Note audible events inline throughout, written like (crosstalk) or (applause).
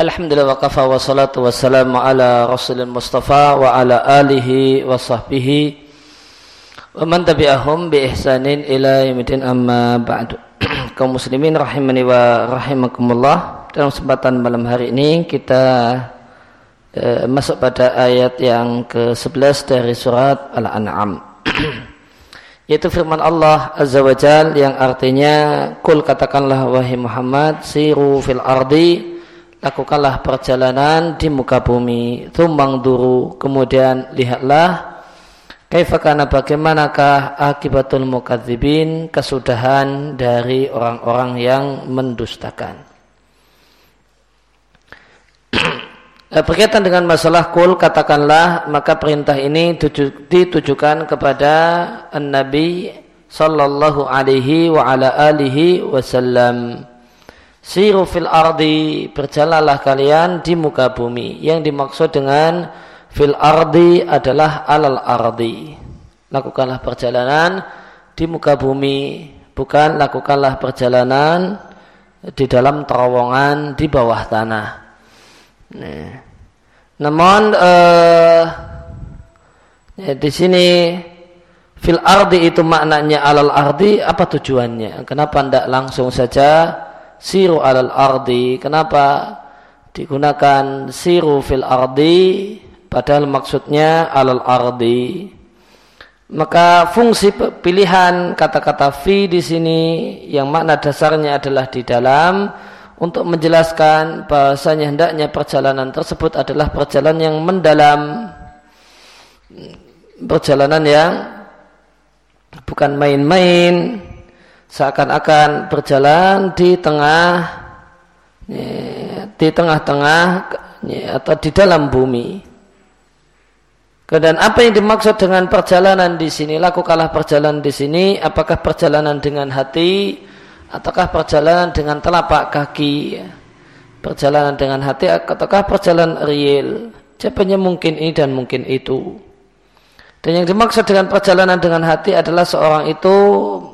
Alhamdulillah wa kafa wa salatu wa salam ala rasulil mustafa wa ala alihi wa sahbihi wa man tabi'ahum bi ihsanin ila yamidin amma ba'du. (clears throat) Kaum muslimin rahimani wa rahimakumullah dalam kesempatan malam hari ini kita eh, masuk pada ayat yang ke-11 dari surat Al-An'am. (clears throat) Yaitu firman Allah Azza wa Jal yang artinya kul katakanlah wahai Muhammad siru fil ardi lakukanlah perjalanan di muka bumi. Tumbang duru kemudian lihatlah kaifakana bagaimanakah akibatul mukadzibin kesudahan dari orang-orang yang mendustakan. (clears throat) Eh, Berkaitan dengan masalah kul katakanlah maka perintah ini ditujukan kepada An-Nabi sallallahu alaihi wa ala alihi wasallam Siru fil ardi berjalanlah kalian di muka bumi. Yang dimaksud dengan fil ardi adalah alal ardi. Lakukanlah perjalanan di muka bumi, bukan lakukanlah perjalanan di dalam terowongan di bawah tanah. Nah. Namun uh, ya, di sini fil ardi itu maknanya alal ardi apa tujuannya? Kenapa tidak langsung saja siru alal ardi. Kenapa digunakan siru fil ardi padahal maksudnya alal ardi. Maka fungsi pilihan kata-kata fi di sini yang makna dasarnya adalah di dalam untuk menjelaskan bahasanya hendaknya perjalanan tersebut adalah perjalanan yang mendalam perjalanan yang bukan main-main seakan-akan berjalan di tengah di tengah-tengah atau di dalam bumi. Dan apa yang dimaksud dengan perjalanan di sini? Lakukanlah perjalanan di sini. Apakah perjalanan dengan hati, ataukah perjalanan dengan telapak kaki? Perjalanan dengan hati, ataukah perjalanan real? Jawabannya mungkin ini dan mungkin itu. Dan yang dimaksud dengan perjalanan dengan hati adalah seorang itu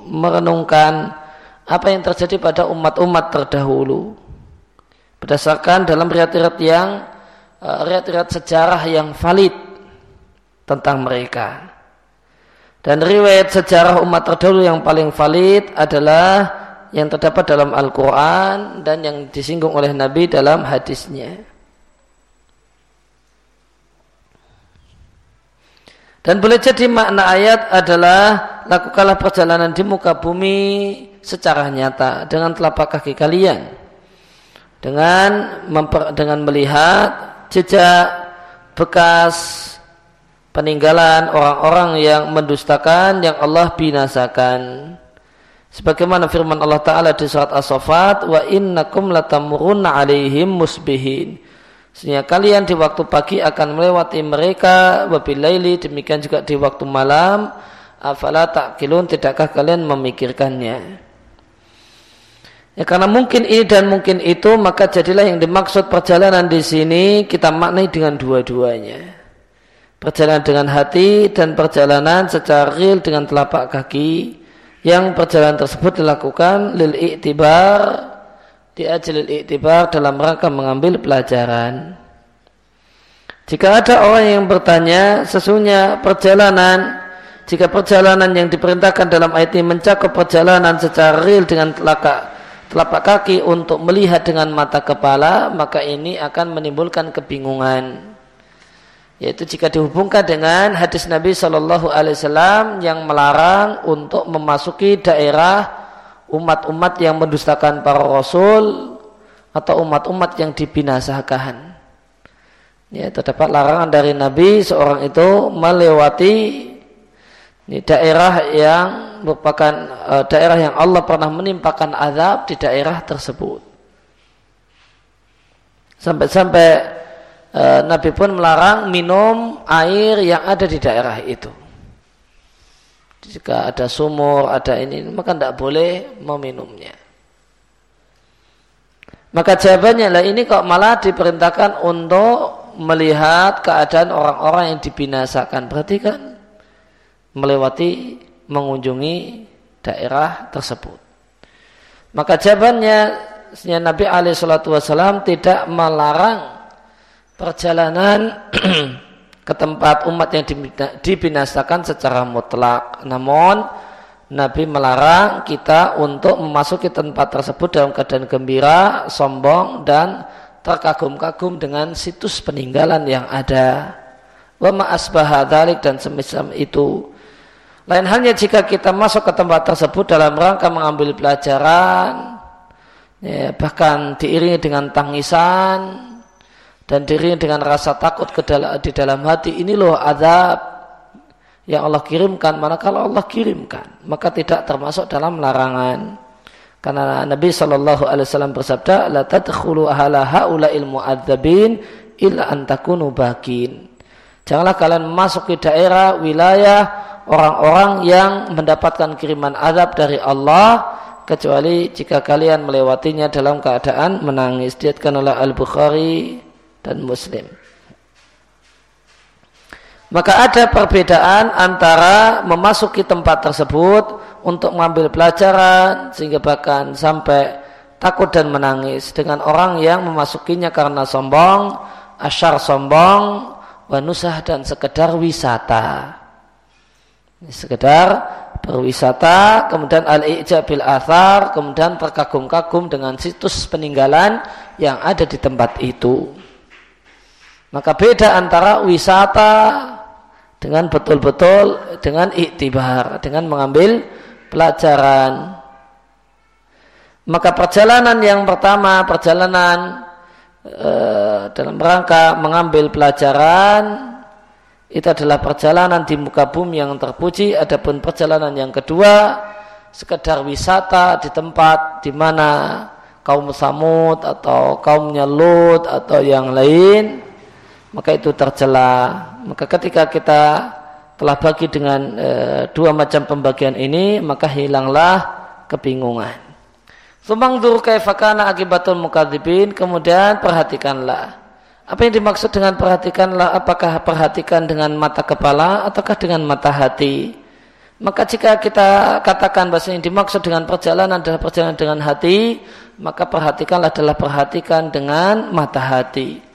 merenungkan apa yang terjadi pada umat-umat terdahulu. Berdasarkan dalam riat-riat yang eh, riat-riat sejarah yang valid tentang mereka. Dan riwayat sejarah umat terdahulu yang paling valid adalah yang terdapat dalam Al-Quran dan yang disinggung oleh Nabi dalam hadisnya. Dan boleh jadi makna ayat adalah lakukanlah perjalanan di muka bumi secara nyata dengan telapak kaki kalian. Dengan memper, dengan melihat jejak bekas peninggalan orang-orang yang mendustakan yang Allah binasakan. Sebagaimana firman Allah Ta'ala di surat As-Safat, wa innakum latamurunna alaihim musbihin. Sehingga kalian di waktu pagi akan melewati mereka wabilaili demikian juga di waktu malam. Afala kilun tidakkah kalian memikirkannya? Ya karena mungkin ini dan mungkin itu maka jadilah yang dimaksud perjalanan di sini kita maknai dengan dua-duanya. Perjalanan dengan hati dan perjalanan secara real dengan telapak kaki. Yang perjalanan tersebut dilakukan lil iktibar di ajlil iktibar dalam rangka mengambil pelajaran. Jika ada orang yang bertanya, sesungguhnya perjalanan, jika perjalanan yang diperintahkan dalam ayat ini mencakup perjalanan secara real dengan telapak, telapak kaki untuk melihat dengan mata kepala, maka ini akan menimbulkan kebingungan. Yaitu jika dihubungkan dengan hadis Nabi Shallallahu Alaihi Wasallam yang melarang untuk memasuki daerah umat-umat yang mendustakan para rasul atau umat-umat yang dibinasakan. Ya, terdapat larangan dari Nabi seorang itu melewati ini daerah yang merupakan uh, daerah yang Allah pernah menimpakan azab di daerah tersebut. Sampai-sampai uh, Nabi pun melarang minum air yang ada di daerah itu jika ada sumur, ada ini, maka tidak boleh meminumnya. Maka jawabannya lah ini kok malah diperintahkan untuk melihat keadaan orang-orang yang dibinasakan. Berarti kan melewati, mengunjungi daerah tersebut. Maka jawabannya Nabi Alaihissalam tidak melarang perjalanan (clears throat) ke tempat umat yang dibinasakan secara mutlak. Namun Nabi melarang kita untuk memasuki tempat tersebut dalam keadaan gembira, sombong dan terkagum-kagum dengan situs peninggalan yang ada. Wa ma'asbaha dan semisal itu. Lain halnya jika kita masuk ke tempat tersebut dalam rangka mengambil pelajaran, ya, bahkan diiringi dengan tangisan dan diiringi dengan rasa takut ke dalam, di dalam hati, ini loh azab yang Allah kirimkan. Manakala Allah kirimkan maka tidak termasuk dalam larangan. Karena Nabi Shallallahu Alaihi Wasallam bersabda la tadkhulu ahala haula ilmu adzabin illa antakunu bakin. Janganlah kalian masuk ke daerah wilayah orang-orang yang mendapatkan kiriman azab dari Allah kecuali jika kalian melewatinya dalam keadaan menangis. Diatkan oleh Al Bukhari dan Muslim maka ada perbedaan antara memasuki tempat tersebut untuk mengambil pelajaran sehingga bahkan sampai takut dan menangis dengan orang yang memasukinya karena sombong, asyar sombong, wanusah dan sekedar wisata. Sekedar berwisata, kemudian al-ijabil athar, kemudian terkagum-kagum dengan situs peninggalan yang ada di tempat itu. Maka beda antara wisata dengan betul-betul dengan iktibar, dengan mengambil pelajaran. Maka perjalanan yang pertama, perjalanan e, dalam rangka mengambil pelajaran itu adalah perjalanan di muka bumi yang terpuji. Adapun perjalanan yang kedua, sekedar wisata di tempat di mana kaum Samud atau kaumnya Lut atau yang lain maka itu tercela. Maka ketika kita telah bagi dengan e, dua macam pembagian ini, maka hilanglah kebingungan. Sumbang dur kaifakana akibatul mukadzibin, kemudian perhatikanlah. Apa yang dimaksud dengan perhatikanlah? Apakah perhatikan dengan mata kepala ataukah dengan mata hati? Maka jika kita katakan bahasa yang dimaksud dengan perjalanan adalah perjalanan dengan hati, maka perhatikanlah adalah perhatikan dengan mata hati.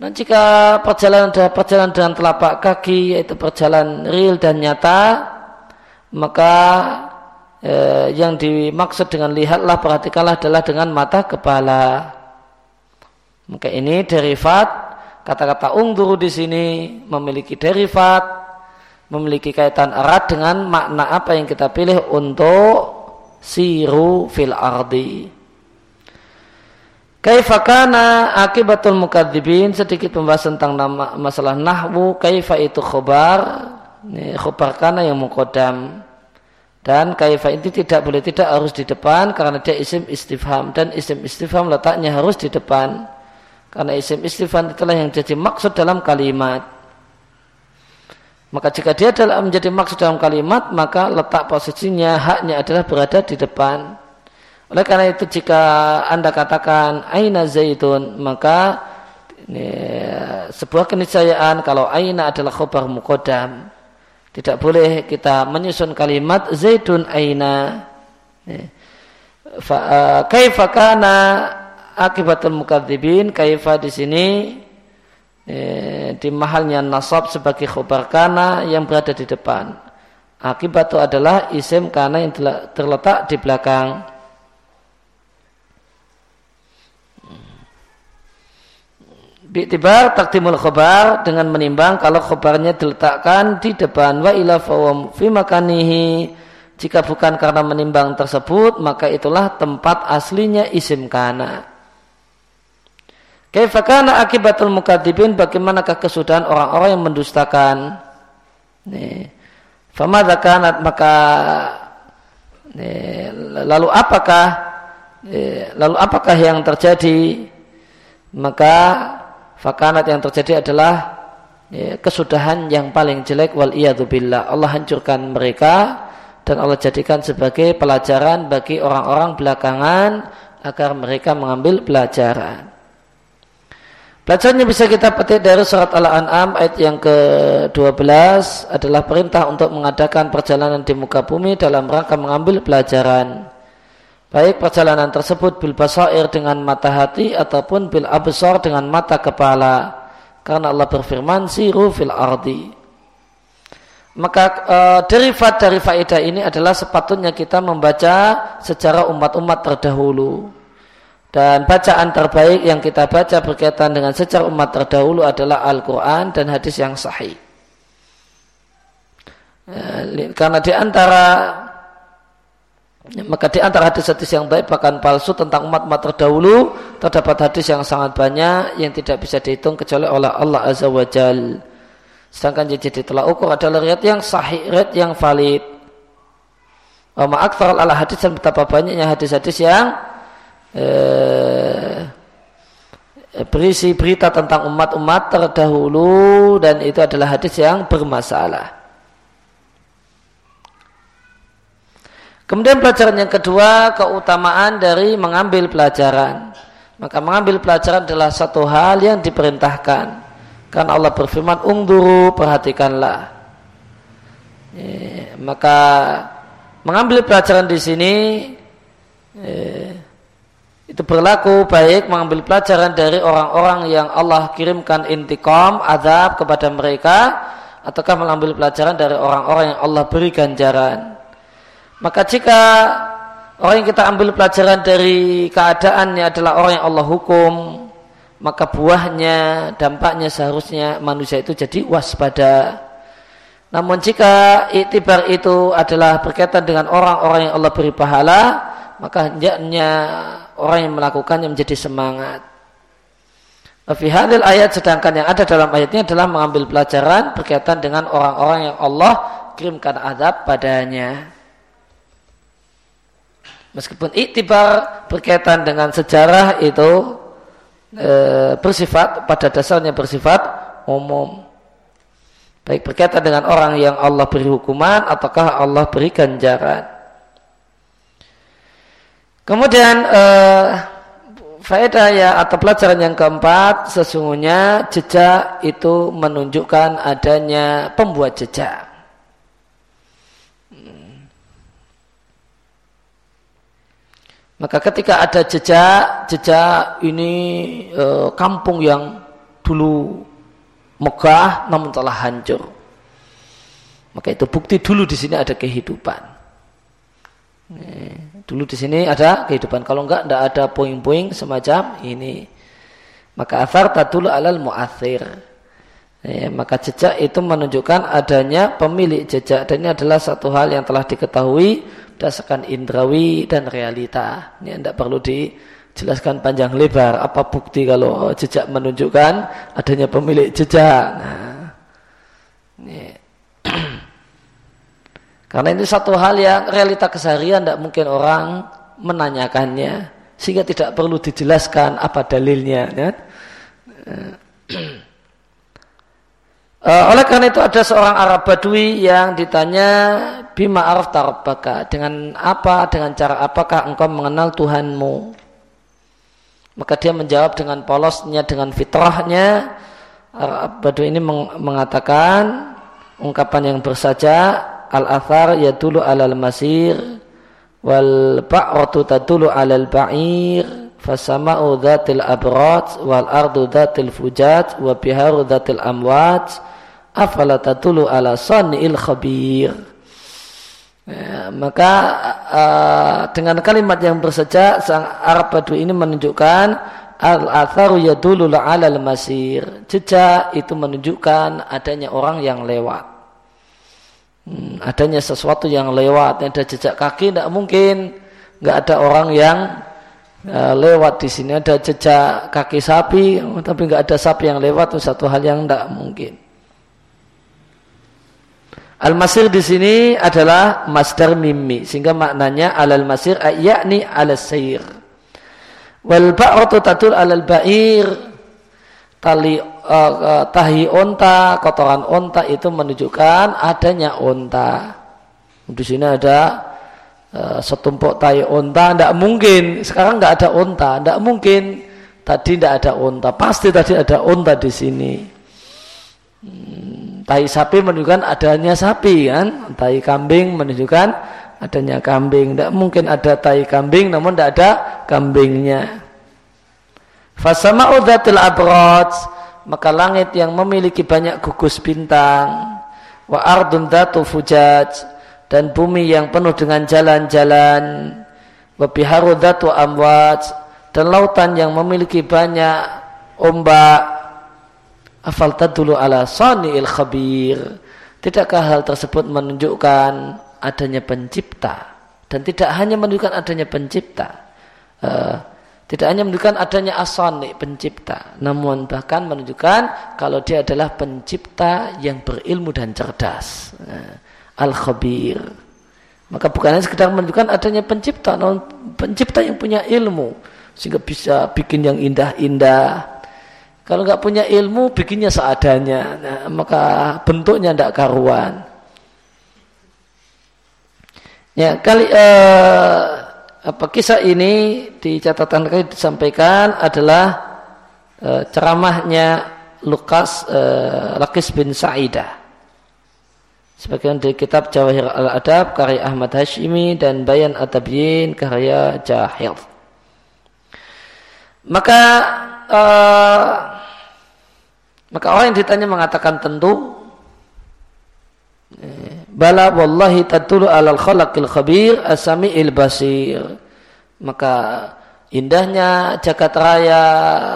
Dan jika perjalanan perjalanan dengan telapak kaki, yaitu perjalanan real dan nyata, maka eh, yang dimaksud dengan lihatlah, perhatikanlah adalah dengan mata kepala. Maka ini derivat, kata-kata ungduru di sini memiliki derivat, memiliki kaitan erat dengan makna apa yang kita pilih untuk siru fil ardi. Kaifakana akibatul mukadzibin sedikit pembahasan tentang nama, masalah nahwu. Kaifa itu khobar? Ini khobar kana yang mukodam dan kaifa itu tidak boleh tidak harus di depan karena dia isim istifham. Dan isim istifham letaknya harus di depan. Karena isim istifham itulah yang jadi maksud dalam kalimat. Maka jika dia adalah menjadi maksud dalam kalimat maka letak posisinya haknya adalah berada di depan oleh karena itu jika anda katakan aina zaitun maka ini, sebuah keniscayaan kalau aina adalah khobar mukodam tidak boleh kita menyusun kalimat zaitun aina. Eh, kaifa kana akibatul mukadzibin kaifa di sini eh, di mahalnya nasab sebagai khobar kana yang berada di depan. Akibat itu adalah isim kana yang terletak di belakang. Bi'tibar takdimul khobar dengan menimbang kalau khobarnya diletakkan di depan wa ila fawam fi makanihi jika bukan karena menimbang tersebut maka itulah tempat aslinya isim kana. Kaifakana akibatul mukadibin bagaimanakah kesudahan orang-orang yang mendustakan. Nih. Famadha maka nih, lalu apakah nih, lalu apakah yang terjadi maka Fakanat yang terjadi adalah ya, kesudahan yang paling jelek wal billah. Allah hancurkan mereka dan Allah jadikan sebagai pelajaran bagi orang-orang belakangan agar mereka mengambil pelajaran. Pelajarannya bisa kita petik dari surat Al-An'am ayat yang ke-12 adalah perintah untuk mengadakan perjalanan di muka bumi dalam rangka mengambil pelajaran. Baik perjalanan tersebut bil basair dengan mata hati ataupun bil absar dengan mata kepala. Karena Allah berfirman siru fil ardi. Maka e, derivat dari faedah ini adalah sepatutnya kita membaca sejarah umat-umat terdahulu. Dan bacaan terbaik yang kita baca berkaitan dengan sejarah umat terdahulu adalah Al-Quran dan hadis yang sahih. E, karena di antara maka di antara hadis-hadis yang baik bahkan palsu tentang umat-umat terdahulu terdapat hadis yang sangat banyak yang tidak bisa dihitung kecuali oleh Allah Azza wa Jal. Sedangkan yang jadi telah ukur adalah riat yang sahih, riat yang valid. Wa akthar ala hadis dan betapa banyaknya hadis-hadis yang eh, berisi berita tentang umat-umat terdahulu dan itu adalah hadis yang bermasalah. Kemudian pelajaran yang kedua, keutamaan dari mengambil pelajaran. Maka mengambil pelajaran adalah satu hal yang diperintahkan. Karena Allah berfirman, ungduru, perhatikanlah. Ya, maka mengambil pelajaran di sini ya, itu berlaku baik mengambil pelajaran dari orang-orang yang Allah kirimkan intikom, azab kepada mereka, ataukah mengambil pelajaran dari orang-orang yang Allah beri ganjaran. Maka jika orang yang kita ambil pelajaran dari keadaannya adalah orang yang Allah hukum, maka buahnya, dampaknya seharusnya manusia itu jadi waspada. Namun jika itibar itu adalah berkaitan dengan orang-orang yang Allah beri pahala, maka hendaknya orang yang melakukannya menjadi semangat. Fi ayat sedangkan yang ada dalam ayatnya adalah mengambil pelajaran berkaitan dengan orang-orang yang Allah kirimkan azab padanya. Meskipun iktibar berkaitan dengan sejarah itu e, bersifat pada dasarnya bersifat umum. Baik berkaitan dengan orang yang Allah beri hukuman ataukah Allah beri ganjaran. Kemudian e, faedah ya atau pelajaran yang keempat sesungguhnya jejak itu menunjukkan adanya pembuat jejak. Maka ketika ada jejak, jejak ini e, kampung yang dulu megah namun telah hancur. Maka itu bukti dulu di sini ada kehidupan. E, dulu di sini ada kehidupan. Kalau enggak, enggak ada puing-puing semacam ini. Maka asar tadul alal mu'athir. E, maka jejak itu menunjukkan adanya pemilik jejak. Dan ini adalah satu hal yang telah diketahui berdasarkan indrawi dan realita. Ini tidak perlu dijelaskan panjang lebar. Apa bukti kalau jejak menunjukkan adanya pemilik jejak. Nah, ini. (clears throat) Karena ini satu hal yang realita keseharian tidak mungkin orang menanyakannya sehingga tidak perlu dijelaskan apa dalilnya. Ya. (clears throat) Uh, oleh karena itu ada seorang Arab Badui yang ditanya bima araf tarbaka dengan apa dengan cara apakah engkau mengenal Tuhanmu? Maka dia menjawab dengan polosnya dengan fitrahnya. Arab Badui ini mengatakan ungkapan yang bersaja al athar yadulu alal masir wal ba'ratu tadulu alal ba'ir fasama'u dhatil abrat wal ardu dhatil fujat wa biharu dhatil amwat afala tatulu ala il khabir. Ya, maka uh, dengan kalimat yang berseja sang Arab Badui ini menunjukkan al atharu yadulu ala al masir. Jejak itu menunjukkan adanya orang yang lewat. Hmm, adanya sesuatu yang lewat ada jejak kaki tidak mungkin. Nggak ada orang yang uh, lewat di sini. Ada jejak kaki sapi tapi nggak ada sapi yang lewat itu satu hal yang tidak mungkin Al-masir di sini adalah masdar mimmi sehingga maknanya alal masir yakni ala sayr. Wal ba'ratu tatul alal ba'ir tali uh, tahi onta, kotoran onta itu menunjukkan adanya onta. Di sini ada uh, setumpuk tahi onta, tidak mungkin. Sekarang tidak ada onta, tidak mungkin. Tadi tidak ada onta, pasti tadi ada onta di sini. Hmm tai sapi menunjukkan adanya sapi kan tai kambing menunjukkan adanya kambing. Tidak mungkin ada tai kambing namun tidak ada kambingnya. Fasama udhatil abraj maka langit yang memiliki banyak gugus bintang wa ardun datu fujaj dan bumi yang penuh dengan jalan-jalan wa biharu datu amwaj dan lautan yang memiliki banyak ombak afal tadulu ala sani'il khabir tidakkah hal tersebut menunjukkan adanya pencipta dan tidak hanya menunjukkan adanya pencipta uh, tidak hanya menunjukkan adanya asani pencipta, namun bahkan menunjukkan kalau dia adalah pencipta yang berilmu dan cerdas. Eh, Al-Khabir. Maka bukan hanya sekedar menunjukkan adanya pencipta, namun pencipta yang punya ilmu sehingga bisa bikin yang indah-indah. Kalau nggak punya ilmu, bikinnya seadanya, nah, maka bentuknya tidak karuan. Ya kali uh, apa kisah ini di catatan kali disampaikan adalah e, ceramahnya Lukas e, Lakis bin Sa'idah. Sebagian dari kitab Jawahir al-Adab karya Ahmad Hashimi dan Bayan Atabiyin karya Jahil. Maka e, maka orang yang ditanya mengatakan tentu Bala wallahi tatulu alal khalaqil khabir asami'il basir. Maka indahnya jagat raya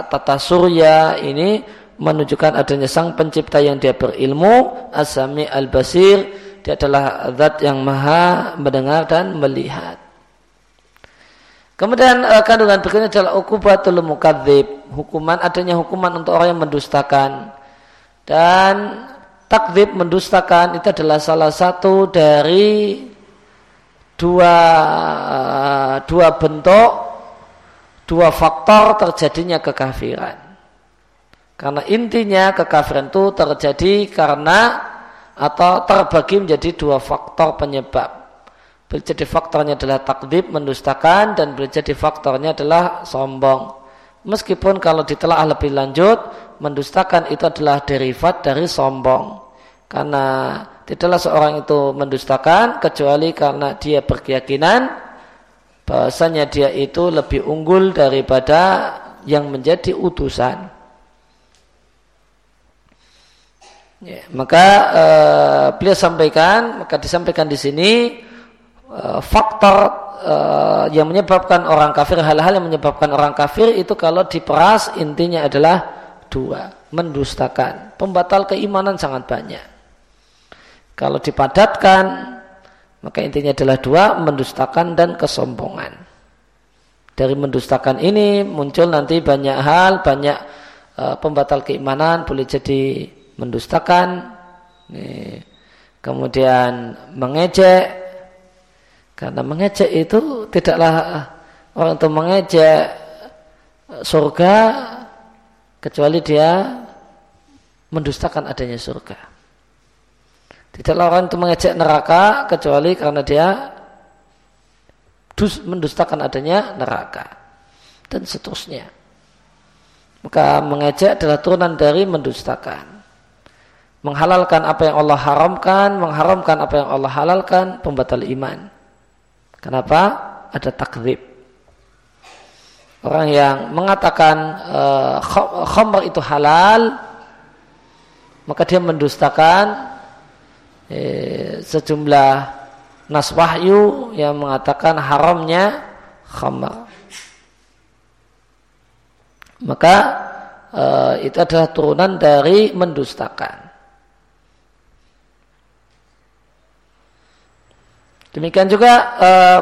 tata surya ini menunjukkan adanya sang pencipta yang dia berilmu asami al basir dia adalah zat yang maha mendengar dan melihat kemudian eh, kandungan berikutnya adalah ukubatul mukadzib hukuman adanya hukuman untuk orang yang mendustakan dan takdib mendustakan itu adalah salah satu dari dua dua bentuk dua faktor terjadinya kekafiran. Karena intinya kekafiran itu terjadi karena atau terbagi menjadi dua faktor penyebab. Boleh jadi faktornya adalah takdib, mendustakan, dan boleh jadi faktornya adalah sombong. Meskipun kalau ditelaah lebih lanjut, mendustakan itu adalah derivat dari sombong. Karena tidaklah seorang itu mendustakan kecuali karena dia berkeyakinan bahasanya dia itu lebih unggul daripada yang menjadi utusan. Ya, maka uh, beliau sampaikan, maka disampaikan di sini uh, faktor uh, yang menyebabkan orang kafir, hal-hal yang menyebabkan orang kafir itu kalau diperas intinya adalah dua, mendustakan, pembatal keimanan sangat banyak. Kalau dipadatkan, maka intinya adalah dua, mendustakan dan kesombongan. Dari mendustakan ini muncul nanti banyak hal, banyak uh, pembatal keimanan, boleh jadi mendustakan, nih, kemudian mengejek, karena mengejek itu tidaklah orang itu mengejek surga kecuali dia mendustakan adanya surga. Tidaklah orang itu mengejek neraka kecuali karena dia mendustakan adanya neraka dan seterusnya. Maka mengejek adalah turunan dari mendustakan. Menghalalkan apa yang Allah haramkan, mengharamkan apa yang Allah halalkan, pembatal iman. Kenapa? Ada takrib. Orang yang mengatakan uh, khamr itu halal, maka dia mendustakan eh, sejumlah nas wahyu yang mengatakan haramnya khamar. Maka eh, itu adalah turunan dari mendustakan. Demikian juga eh,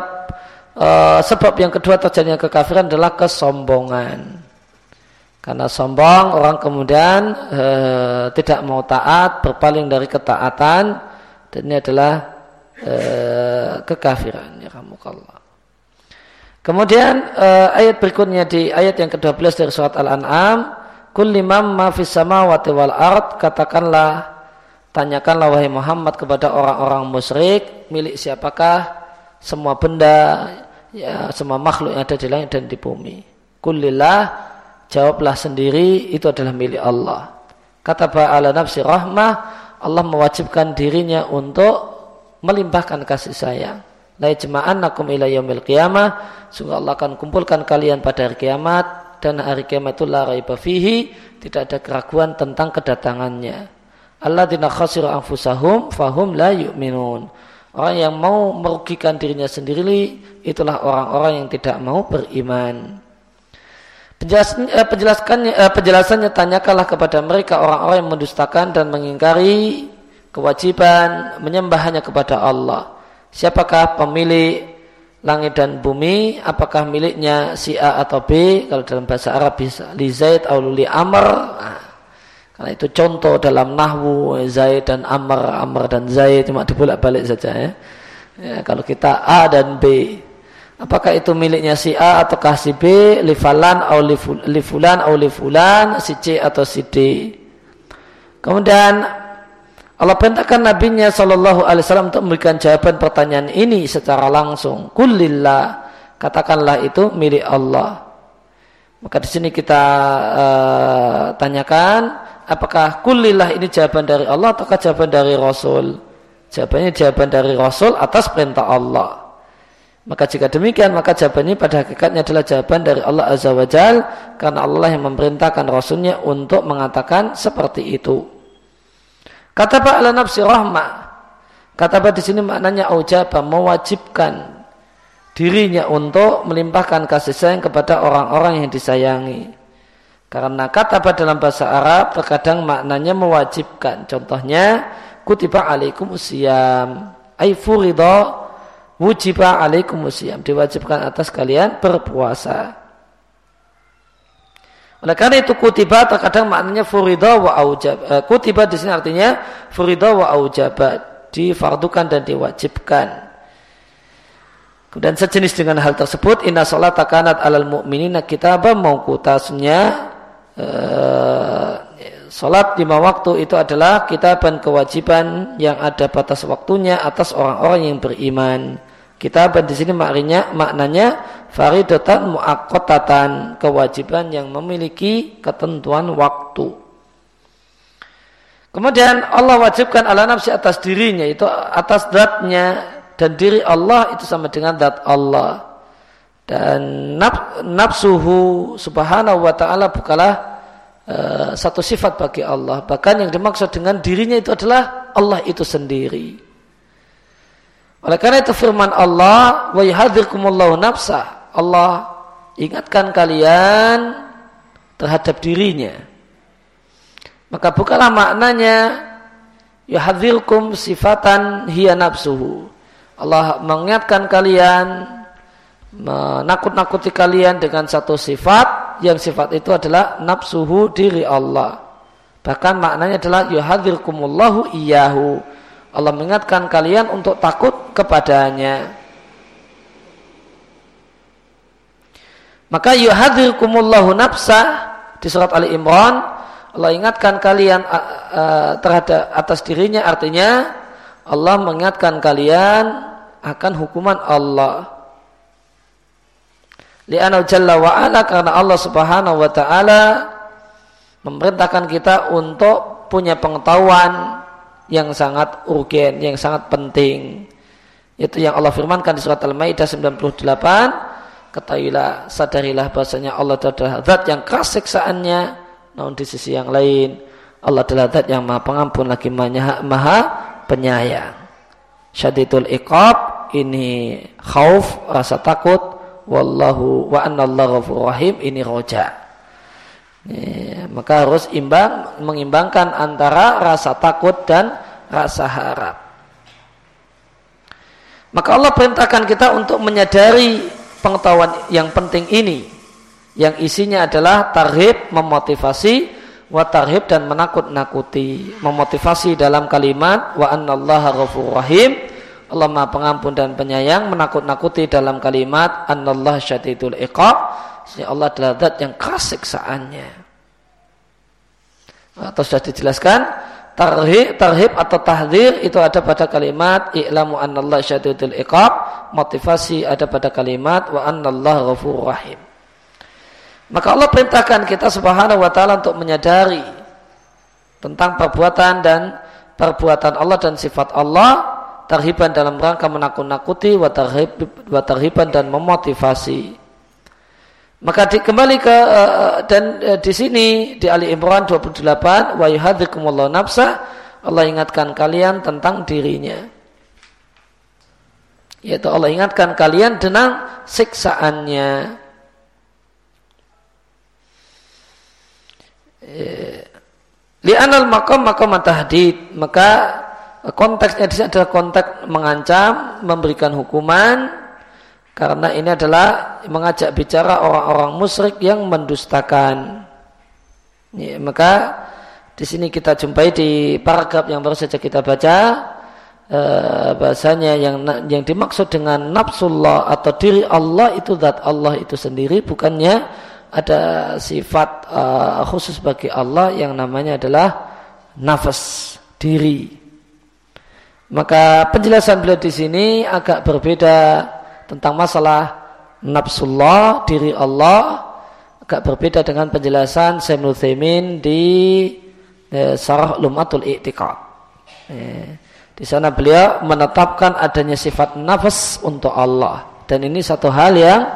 eh, sebab yang kedua terjadinya kekafiran adalah kesombongan. Karena sombong orang kemudian e, tidak mau taat, berpaling dari ketaatan, dan ini adalah kekafiran ya ramukallah. Kemudian ayat berikutnya di ayat yang ke-12 dari surat Al-An'am, kullimam ma fis samawati wal ard, katakanlah tanyakanlah wahai Muhammad kepada orang-orang musyrik, milik siapakah semua benda ya semua makhluk yang ada di langit dan di bumi. Kullillah jawablah sendiri itu adalah milik Allah. Kata ala nafsi rahmah Allah mewajibkan dirinya untuk melimpahkan kasih sayang. la nakum ila yaumil qiyamah sungguh Allah akan kumpulkan kalian pada hari kiamat dan hari kiamat itu la raiba fihi tidak ada keraguan tentang kedatangannya alladzina khasiru anfusahum fahum la yu'minun orang yang mau merugikan dirinya sendiri itulah orang-orang yang tidak mau beriman Penjelasan, eh, penjelaskannya, eh, penjelasannya tanyakanlah kepada mereka orang-orang yang mendustakan dan mengingkari kewajiban menyembah hanya kepada Allah. Siapakah pemilik langit dan bumi? Apakah miliknya si A atau B? Kalau dalam bahasa Arab bisa li Zaid atau li Amr. Nah, karena itu contoh dalam nahwu Zaid dan Amr, Amr dan Zaid cuma dibolak-balik saja ya. ya. Kalau kita A dan B, Apakah itu miliknya si A ataukah si B, lifalan atau lifulan atau lifulan, si C atau si D. Kemudian Allah perintahkan nabinya Shallallahu Alaihi Wasallam untuk memberikan jawaban pertanyaan ini secara langsung. Kulillah, katakanlah itu milik Allah. Maka di sini kita uh, tanyakan, apakah kulillah ini jawaban dari Allah ataukah jawaban dari Rasul? Jawabannya jawaban dari Rasul atas perintah Allah. Maka jika demikian maka jawabannya pada hakikatnya adalah jawaban dari Allah Azza wa Jal karena Allah yang memerintahkan Rasulnya untuk mengatakan seperti itu. Kata Pak ala nafsi rahmah. Kata Pak di sini maknanya aujaba mewajibkan dirinya untuk melimpahkan kasih sayang kepada orang-orang yang disayangi. Karena kata dalam bahasa Arab terkadang maknanya mewajibkan. Contohnya kutiba alaikum usiam. Ay furidah wujiba alaikum usyam diwajibkan atas kalian berpuasa. Oleh karena itu kutiba terkadang maknanya furida wa aujab. Uh, kutiba di sini artinya furida wa aujaba. Difardukan dan diwajibkan. Kemudian sejenis dengan hal tersebut inna salat takanat alal mu'minina kitabah mauqutasnya uh, Salat lima waktu itu adalah kitaban kewajiban yang ada batas waktunya atas orang-orang yang beriman. Kitaban di sini maknanya maknanya faridatan muakkotatan kewajiban yang memiliki ketentuan waktu. Kemudian Allah wajibkan ala nafsi atas dirinya itu atas zatnya dan diri Allah itu sama dengan zat Allah. Dan nafsuhu subhanahu wa ta'ala bukalah uh, satu sifat bagi Allah. Bahkan yang dimaksud dengan dirinya itu adalah Allah itu sendiri. Oleh karena itu firman Allah, wa yuhadzirkumullahu nafsa. Allah ingatkan kalian terhadap dirinya. Maka bukanlah maknanya yuhadzirkum sifatan hiya nafsuhu. Allah mengingatkan kalian menakut-nakuti kalian dengan satu sifat yang sifat itu adalah nafsuhu diri Allah. Bahkan maknanya adalah yuhadzirkumullahu iyahu Allah mengingatkan kalian untuk takut kepadanya. Maka yuhadirkumullahu nafsah di surat Ali Imran Allah ingatkan kalian terhadap atas dirinya artinya Allah mengingatkan kalian akan hukuman Allah. Li'anau jalla wa ala karena Allah subhanahu wa ta'ala memerintahkan kita untuk punya pengetahuan yang sangat urgen, yang sangat penting. Itu yang Allah firmankan di surat Al-Maidah 98. Ketahuilah, sadarilah bahasanya Allah adalah zat yang keras siksaannya. Namun di sisi yang lain, Allah adalah zat yang maha pengampun lagi maha, maha penyayang. Syadidul iqab, ini khauf, rasa takut. Wallahu wa annallahu rahim, ini roja. Ya, maka harus imbang mengimbangkan antara rasa takut dan rasa harap. Maka Allah perintahkan kita untuk menyadari pengetahuan yang penting ini yang isinya adalah tarhib memotivasi wa tarhib dan menakut-nakuti memotivasi dalam kalimat wa annallaha ghafur rahim Allah Maha Pengampun dan Penyayang menakut-nakuti dalam kalimat annallaha syadidul iqab Sehingga Allah adalah zat yang keras siksaannya. Atau sudah dijelaskan, tarhib, tarhib atau tahdir itu ada pada kalimat i'lamu Allah syadidul iqab, motivasi ada pada kalimat wa Allah ghafur rahim. Maka Allah perintahkan kita subhanahu wa ta'ala untuk menyadari tentang perbuatan dan perbuatan Allah dan sifat Allah tarhiban dalam rangka menakut-nakuti watarhiban dan memotivasi maka di, kembali ke uh, dan uh, di sini di Ali Imran 28 wa yuhadzikumullahu nafsa Allah ingatkan kalian tentang dirinya. Yaitu Allah ingatkan kalian tentang siksaannya. Eh, li'anal makom makom tahdid maka konteksnya di sini adalah konteks mengancam, memberikan hukuman, karena ini adalah mengajak bicara orang-orang musyrik yang mendustakan. Ya, maka di sini kita jumpai di paragraf yang baru saja kita baca eh, bahasanya yang yang dimaksud dengan nafsullah atau diri Allah itu zat Allah itu sendiri bukannya ada sifat uh, khusus bagi Allah yang namanya adalah nafas diri. Maka penjelasan beliau di sini agak berbeda tentang masalah nafsullah diri Allah agak berbeda dengan penjelasan Sayyidul Thaymin di eh, Sarah Lumatul I'tiqad. Eh, di sana beliau menetapkan adanya sifat nafas untuk Allah dan ini satu hal yang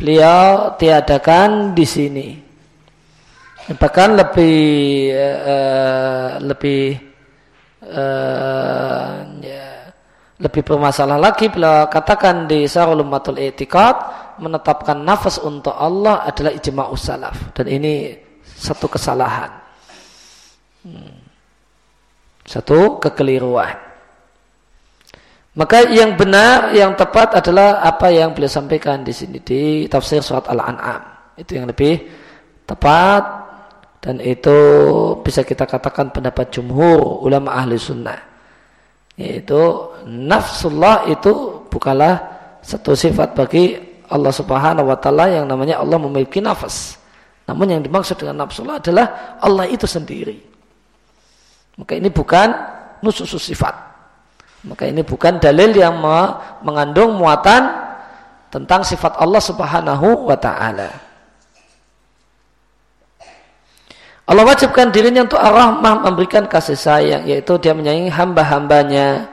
beliau tiadakan di sini. Bahkan lebih eh, lebih eh, ya, lebih bermasalah lagi bila katakan di Sarulumatul Etikat menetapkan nafas untuk Allah adalah ijma salaf dan ini satu kesalahan. Hmm. Satu kekeliruan. Maka yang benar, yang tepat adalah apa yang beliau sampaikan di sini di tafsir surat Al-An'am. Itu yang lebih tepat dan itu bisa kita katakan pendapat jumhur ulama ahli sunnah yaitu nafsullah itu bukanlah satu sifat bagi Allah Subhanahu wa taala yang namanya Allah memiliki nafas. Namun yang dimaksud dengan nafsullah adalah Allah itu sendiri. Maka ini bukan nusus sifat. Maka ini bukan dalil yang mengandung muatan tentang sifat Allah Subhanahu wa taala. Allah wajibkan dirinya untuk ar-rahmah memberikan kasih sayang yaitu dia menyayangi hamba-hambanya.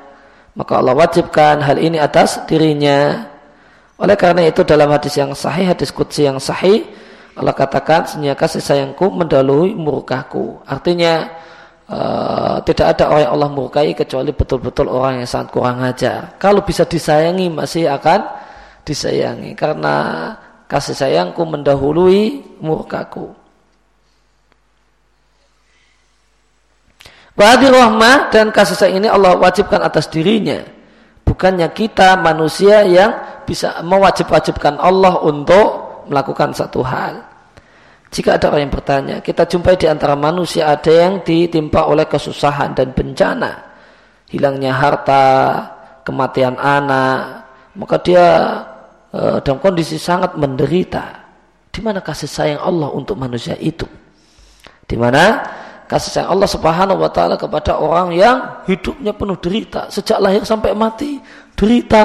Maka Allah wajibkan hal ini atas dirinya. Oleh karena itu dalam hadis yang sahih hadis kudsi yang sahih Allah katakan sesungguhnya kasih sayangku mendahului murkaku artinya uh, tidak ada orang yang Allah murkai kecuali betul-betul orang yang sangat kurang ajar. Kalau bisa disayangi masih akan disayangi. Karena kasih sayangku mendahului murkaku Wahdi rahmah dan kasih sayang ini Allah wajibkan atas dirinya. Bukannya kita manusia yang bisa mewajib-wajibkan Allah untuk melakukan satu hal. Jika ada orang yang bertanya, kita jumpai di antara manusia ada yang ditimpa oleh kesusahan dan bencana. Hilangnya harta, kematian anak, maka dia e, dalam kondisi sangat menderita. Di mana kasih sayang Allah untuk manusia itu? Di mana kasih sayang Allah Subhanahu wa taala kepada orang yang hidupnya penuh derita. Sejak lahir sampai mati derita.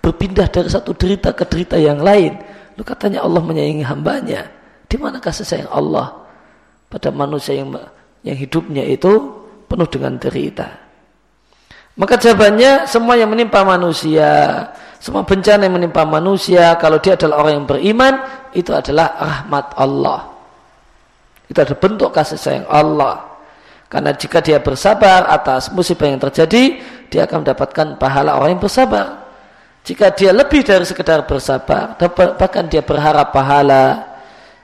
Berpindah dari satu derita ke derita yang lain. Lu katanya Allah menyayangi hambanya. Di mana kasih sayang Allah pada manusia yang yang hidupnya itu penuh dengan derita? Maka jawabannya semua yang menimpa manusia semua bencana yang menimpa manusia kalau dia adalah orang yang beriman itu adalah rahmat Allah itu adalah bentuk kasih sayang Allah. Karena jika dia bersabar atas musibah yang terjadi, dia akan mendapatkan pahala orang yang bersabar. Jika dia lebih dari sekedar bersabar, bahkan dia berharap pahala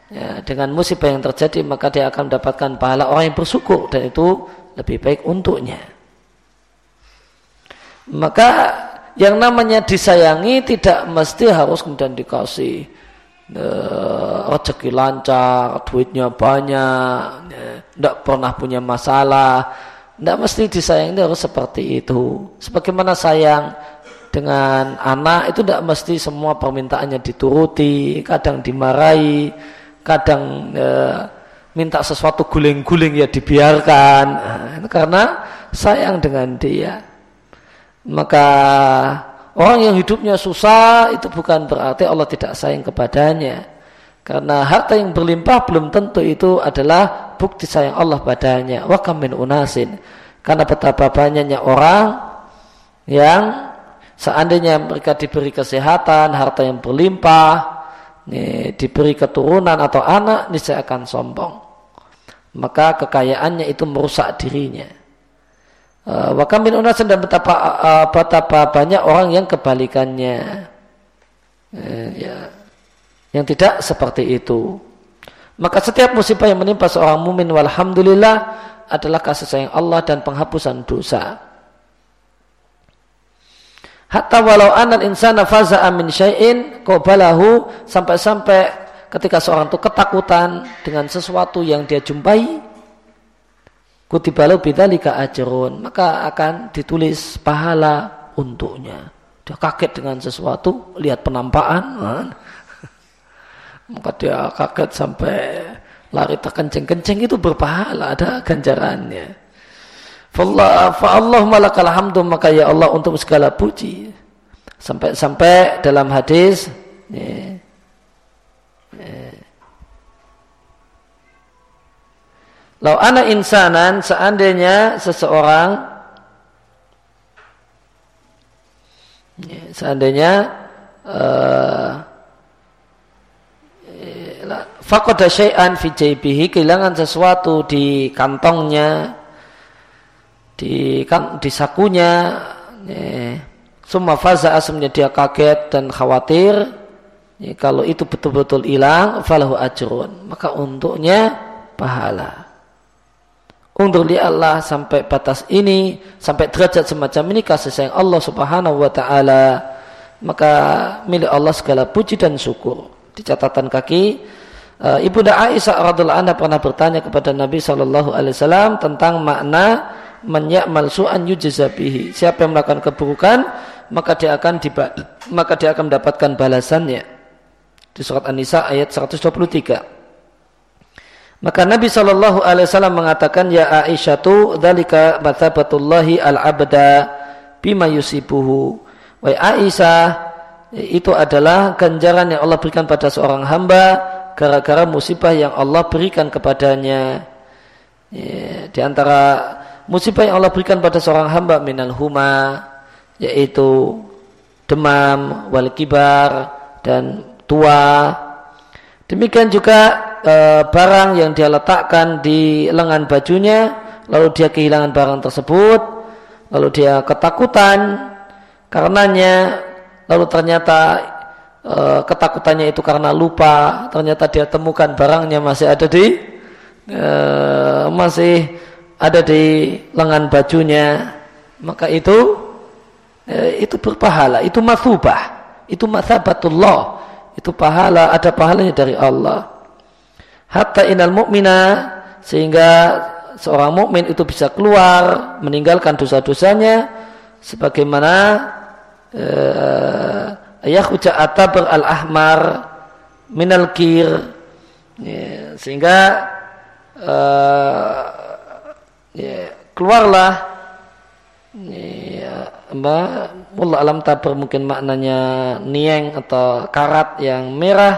ya, dengan musibah yang terjadi, maka dia akan mendapatkan pahala orang yang bersyukur dan itu lebih baik untuknya. Maka yang namanya disayangi tidak mesti harus kemudian dikasih rezeki lancar, duitnya banyak, tidak ya, pernah punya masalah, tidak mesti disayangi harus seperti itu. Sebagaimana sayang dengan anak itu tidak mesti semua permintaannya dituruti, kadang dimarahi, kadang uh, minta sesuatu guling-guling ya dibiarkan, nah, karena sayang dengan dia. Maka Orang yang hidupnya susah itu bukan berarti Allah tidak sayang kepadanya. Karena harta yang berlimpah belum tentu itu adalah bukti sayang Allah padanya. Wa min unasin. Karena betapa banyaknya orang yang seandainya mereka diberi kesehatan, harta yang berlimpah, diberi keturunan atau anak, niscaya akan sombong. Maka kekayaannya itu merusak dirinya. Eh, wa kam unasan dan betapa uh, betapa banyak orang yang kebalikannya. Uh, ya, yang tidak seperti itu. Maka setiap musibah yang menimpa seorang mumin walhamdulillah adalah kasih sayang Allah dan penghapusan dosa. Hatta walau anal insana faza'a min syai'in qabalahu sampai-sampai ketika seorang itu ketakutan dengan sesuatu yang dia jumpai kutibalu bidzalika ajrun maka akan ditulis pahala untuknya. Dia kaget dengan sesuatu, lihat penampakan, kan? (laughs) maka dia kaget sampai lari terkencing-kencing itu berpahala, ada ganjarannya. Allah malakal hamdu maka ya Allah untuk segala puji. Sampai-sampai dalam hadis ya, ya. Lau anak insanan seandainya seseorang ya, seandainya uh, fakoda syai'an fi jaybihi kehilangan sesuatu di kantongnya di kan di sakunya ya, semua faza asumnya dia kaget dan khawatir ya, kalau itu betul-betul hilang falahu ajrun. Maka untuknya pahala untuk dia Allah sampai batas ini sampai derajat semacam ini kasih sayang Allah subhanahu wa ta'ala maka milik Allah segala puji dan syukur di catatan kaki uh, Ibunda Aisyah radhiallahu anha pernah bertanya kepada Nabi Shallallahu alaihi wasallam tentang makna menyamal su'an yujzabihi. Siapa yang melakukan keburukan, maka dia akan maka dia akan mendapatkan balasannya. Di surat An-Nisa ayat 123. Maka Nabi Shallallahu Alaihi Wasallam mengatakan ya Aisyah tu dalika mathabatullahi al abda bima yusibuhu. Wahai Aisyah itu adalah ganjaran yang Allah berikan pada seorang hamba gara-gara musibah yang Allah berikan kepadanya. Ya, di antara musibah yang Allah berikan pada seorang hamba minal huma yaitu demam, wal kibar dan tua. Demikian juga e, barang yang dia letakkan di lengan bajunya lalu dia kehilangan barang tersebut, lalu dia ketakutan karenanya lalu ternyata e, ketakutannya itu karena lupa, ternyata dia temukan barangnya masih ada di e, masih ada di lengan bajunya. Maka itu eh, itu berpahala itu masubah itu masabatullah itu pahala ada pahalanya dari Allah hatta inal mu'mina sehingga seorang mukmin itu bisa keluar meninggalkan dosa-dosanya sebagaimana eh, yakhruja atabar al ahmar minal kir. Ya, sehingga uh, ya, keluarlah ya, mbak alam tabur mungkin maknanya nieng atau karat yang merah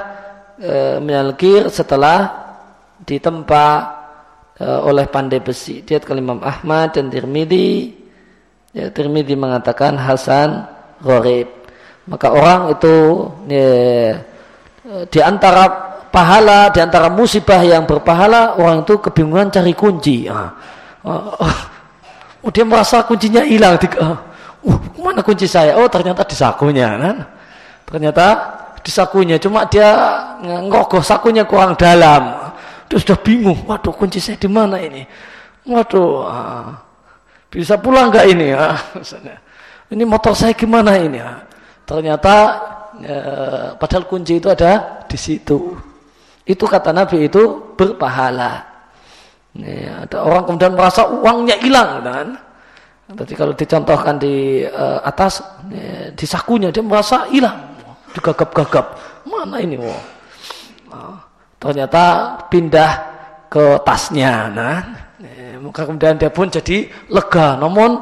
e, menalkir setelah ditempa e, oleh pandai besi. Dia Imam Ahmad dan Tirmidzi. Ya, mengatakan Hasan Gharib. Maka orang itu ya, di antara pahala, di antara musibah yang berpahala, orang itu kebingungan cari kunci. Ah oh, oh dia merasa kuncinya hilang. Uh, uh, mana kunci saya? Oh ternyata di sakunya kan. Ternyata di sakunya. Cuma dia ngerogoh sakunya kurang dalam. Dia sudah bingung. Waduh kunci saya di mana ini? Waduh. Uh, bisa pulang nggak ini? Uh, ini motor saya gimana ini? Uh, ternyata uh, padahal kunci itu ada di situ. Itu kata Nabi itu berpahala. Ya, ada orang kemudian merasa uangnya hilang, kan? Tadi kalau dicontohkan di uh, atas, ya, di sakunya dia merasa hilang, digagap-gagap. Mana ini, wo? Nah, ternyata pindah ke tasnya, nah. Ya, maka kemudian dia pun jadi lega, namun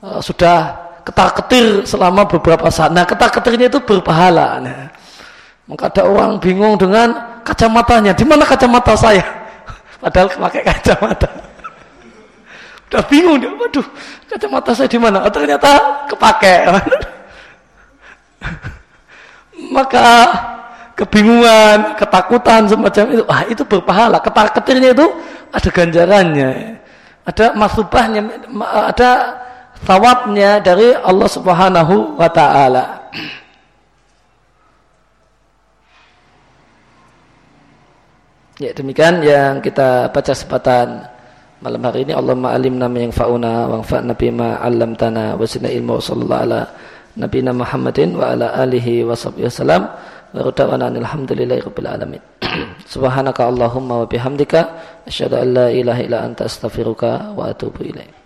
uh, sudah ketar-ketir selama beberapa saat. Nah, ketar-ketirnya itu berpahala. Nah. Maka ada orang bingung dengan kacamatanya. Di mana kacamata saya? (laughs) Padahal pakai kacamata. Udah bingung dia, waduh, kacamata saya di mana? Oh, ternyata kepake. (laughs) Maka kebingungan, ketakutan semacam itu, ah itu berpahala. Ketar ketirnya itu ada ganjarannya, ada masubahnya, ada thawabnya dari Allah Subhanahu wa taala. Ya demikian yang kita baca sepatan malam hari ini Allah ma'alim nama yang fa'una wa fa'na bima 'allamtana wa sinna ilmu sallallahu ala nabiyina Muhammadin wa ala alihi wa sahbihi wasallam wa radawana alhamdulillahi rabbil alamin. (clears throat) Subhanaka allahumma wa bihamdika asyhadu an la ilaha illa anta astaghfiruka wa atubu ilaik